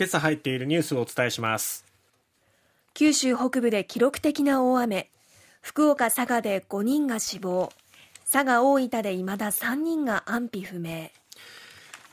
今朝入っているニュースをお伝えします。九州北部で記録的な大雨。福岡佐賀で5人が死亡。佐賀大分で未だ3人が安否不明。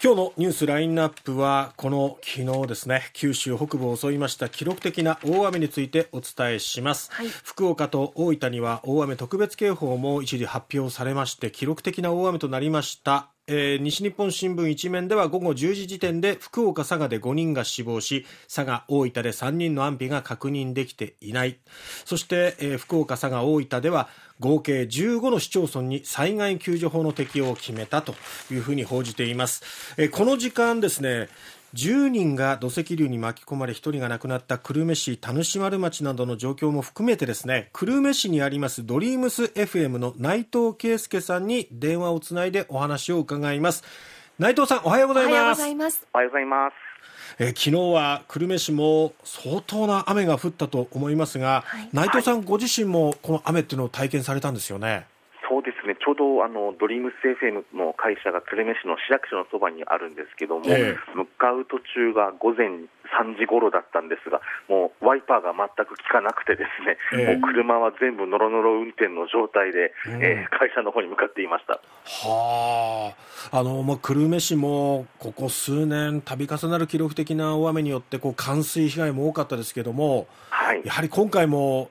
今日のニュースラインナップはこの昨日ですね。九州北部を襲いました記録的な大雨についてお伝えします、はい、福岡と大分には大雨特別警報も一時発表されまして記録的な大雨となりましたえー、西日本新聞一面では午後10時時点で福岡、佐賀で5人が死亡し佐賀、大分で3人の安否が確認できていないそして、えー、福岡、佐賀、大分では合計15の市町村に災害救助法の適用を決めたというふうに報じています。えー、この時間ですね10人が土石流に巻き込まれ1人が亡くなった久留米市田主丸町などの状況も含めてですね久留米市にありますドリームス FM の内藤圭介さんに電話をつないでお話を伺います。内藤さんおはようございます。おはようございます。おはようございます。え昨日は久留米市も相当な雨が降ったと思いますが、はい、内藤さんご自身もこの雨っていうのを体験されたんですよね？そうですね、ちょうどあのドリームス FM の会社が久留米市の市役所のそばにあるんですけども、えー、向かう途中が午前3時頃だったんですが、もうワイパーが全く効かなくて、ですね、えー、もう車は全部のろのろ運転の状態で、うん、えー、会社の方に向かっていました。はあ。の、まあ、久留米市もここ数年、度重なる記録的な大雨によってこう冠水被害も多かったですけども、はい、やはり今回も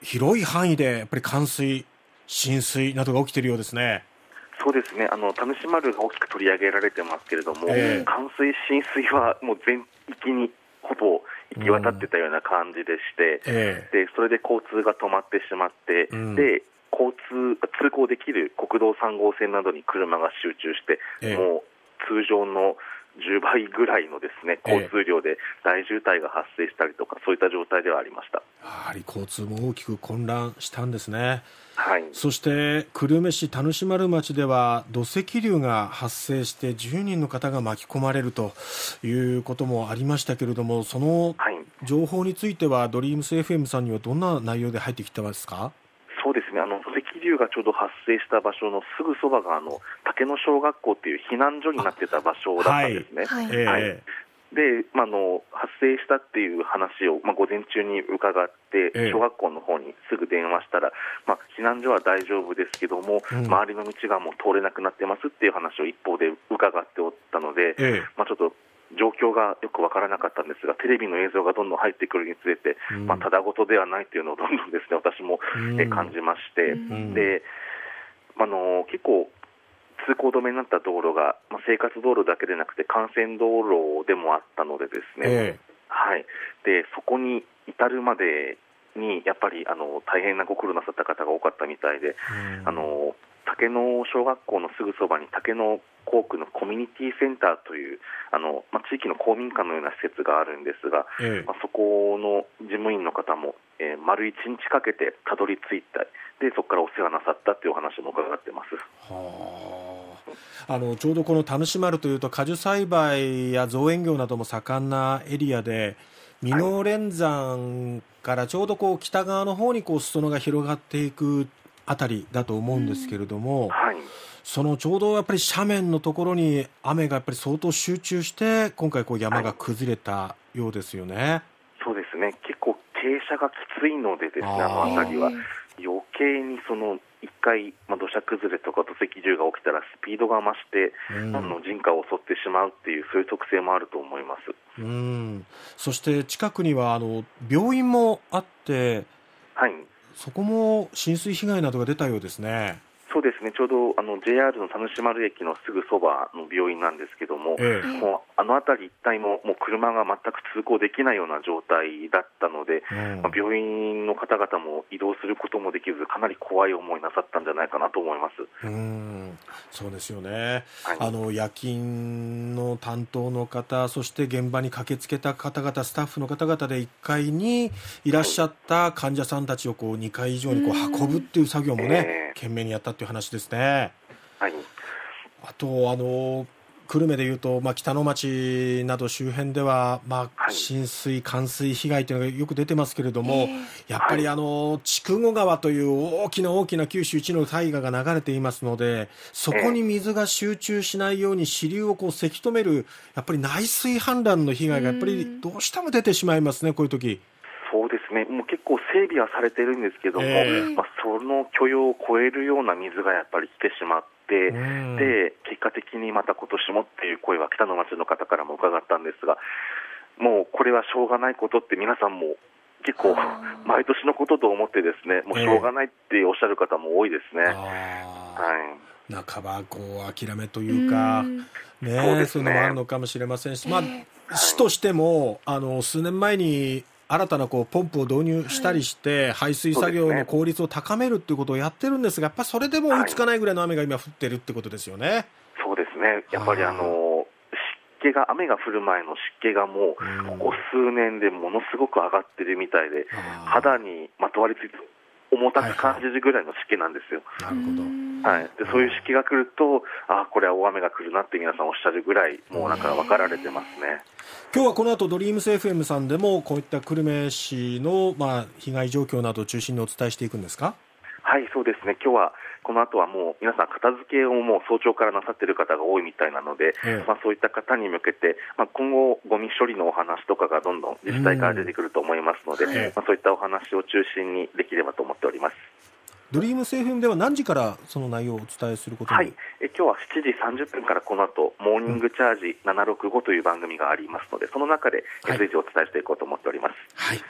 広い範囲でやっぱり冠水浸水などが起きているようですね。そうですね、あの田主丸が大きく取り上げられてますけれども、えー、冠水、浸水はもう全域にほぼ行き渡ってたような感じでして、うん。えー、でそれで交通が止まってしまって、うん、で交通通行できる国道3号線などに車が集中して、えー、もう通常の10倍ぐらいのですね交通量で大渋滞が発生したりとか、そういった状態ではありました。やはり交通も大きく混乱したんですね。はい、そして久留米市田主丸町では土石流が発生して10人の方が巻き込まれるということもありましたけれどもその情報についてはドリームス FM さんにはどんな内容で入ってきてますか？そうですね。あの土石流がちょうど発生した場所のすぐそばがあの竹野小学校っていう避難所になってた場所だったんですね。はい、はい、で、まあ、の発生したっていう話を、まあ、午前中に伺って、小学校の方にすぐ電話したら、まあ、避難所は大丈夫ですけども、うん、周りの道がもう通れなくなってますっていう話を一方で伺っておったので、まあ、ちょっと状況がよく分からなかったんですが、テレビの映像がどんどん入ってくるにつれて、うん、まあ、ただごとではないというのをどんどんですね私も、え感じまして、であの結構、通行止めになった道路が、まあ、生活道路だけでなくて幹線道路でもあったのでですね、えはい、でそこに至るまでにやっぱりあの大変なご苦労なさった方が多かったみたいで、あの竹野小学校のすぐそばに竹野校区のコミュニティセンターというあの、まあ、地域の公民館のような施設があるんですが、ええ、まあ、そこの事務員の方も、えー、丸1日かけてたどり着いたでそこからお世話なさったというお話も伺ってます。はあ。のちょうどこの田主丸というと果樹栽培や造園業なども盛んなエリアで美濃連山からちょうどこう北側の方にこう裾野が広がっていくあたりだと思うんですけれども、はい、そのちょうどやっぱり斜面のところに雨がやっぱり相当集中して今回こう山が崩れたようですよね。はい、そうですね。結構傾斜がきついのでですねあの辺りは余計にその一回、まあ、土砂崩れとか土石流が起きたらスピードが増して、うん、あの人家を襲ってしまうっていうそういう特性もあると思います。うん。そして近くにはあの病院もあって、はい、そこも浸水被害などが出たようですね。そうですね。ちょうどあの JR の田主丸駅のすぐそばの病院なんですけども、ええ、もうあの辺り一帯ももう車が全く通行できないような状態だったので、うん、まあ、病院の方々も移動することもできず、かなり怖い思いなさったんじゃないかなと思います。うん。そうですよね、はい、あの夜勤の担当の方、そして現場に駆けつけた方々、スタッフの方々で1階にいらっしゃった患者さんたちをこう2階以上にこう運ぶっていう作業もね、えー、懸命にやったっていう話ですね。はい、あとあの久留米でいうと、まあ、北の町など周辺では、まあ、浸水、冠水被害というのがよく出てますけれども、やっぱりあの筑後川という大きな大きな九州一の大河が流れていますので、そこに水が集中しないように支流をこうせき止める、やっぱり内水氾濫の被害がやっぱりどうしても出てしまいますね、こういう時そうですね、もう結構整備はされてるんですけども、えー、まあ、その許容を超えるような水がやっぱり来てしまって、で結果的にまた今年もっていう声は北の町の方からも伺ったんですが、もうこれはしょうがないことって皆さんも結構、毎年のことと思ってですね、もうしょうがないっておっしゃる方も多いですね。えー、はい。半ばこう諦めというか、ね、そうそういうのもあるのかもしれませんし、まあ、市としてもあの数年前に新たなこうポンプを導入したりして、排水作業の効率を高めるっていうことをやってるんですが、やっぱりそれでも追いつかないぐらいの雨が今降ってるってことですよね。そうですね。やっぱりあの、湿気が、雨が降る前の湿気がもう、ここ数年でものすごく上がってるみたいで、肌にまとわりついて重たく感じるぐらいの湿気なんですよ。なるほど。はい、でそういう湿気が来ると、あこれは大雨が来るなって皆さんおっしゃるぐらい、もうなんか分かられてますね。今日はこの後ドリームス FM さんでもこういった久留米市のまあ被害状況などを中心にお伝えしていくんですか？はい、そうですね。今日はこの後はもう皆さん片付けをもう早朝からなさっている方が多いみたいなので、ええ、まあそういった方に向けて、まあ今後ゴミ処理のお話とかがどんどん自治体から出てくると思いますので、まあそういったお話を中心にできればと思っております。ドリームセーフでは何時からその内容をお伝えすることはい、え今日は7時30分からこの後モーニングチャージ765という番組がありますので、その中で随時お伝えしていこうと思っております。はい、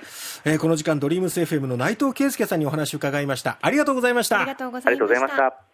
えー、この時間ドリームセーフの内藤圭介さんにお話を伺いました。ありがとうございました。ありがとうございました。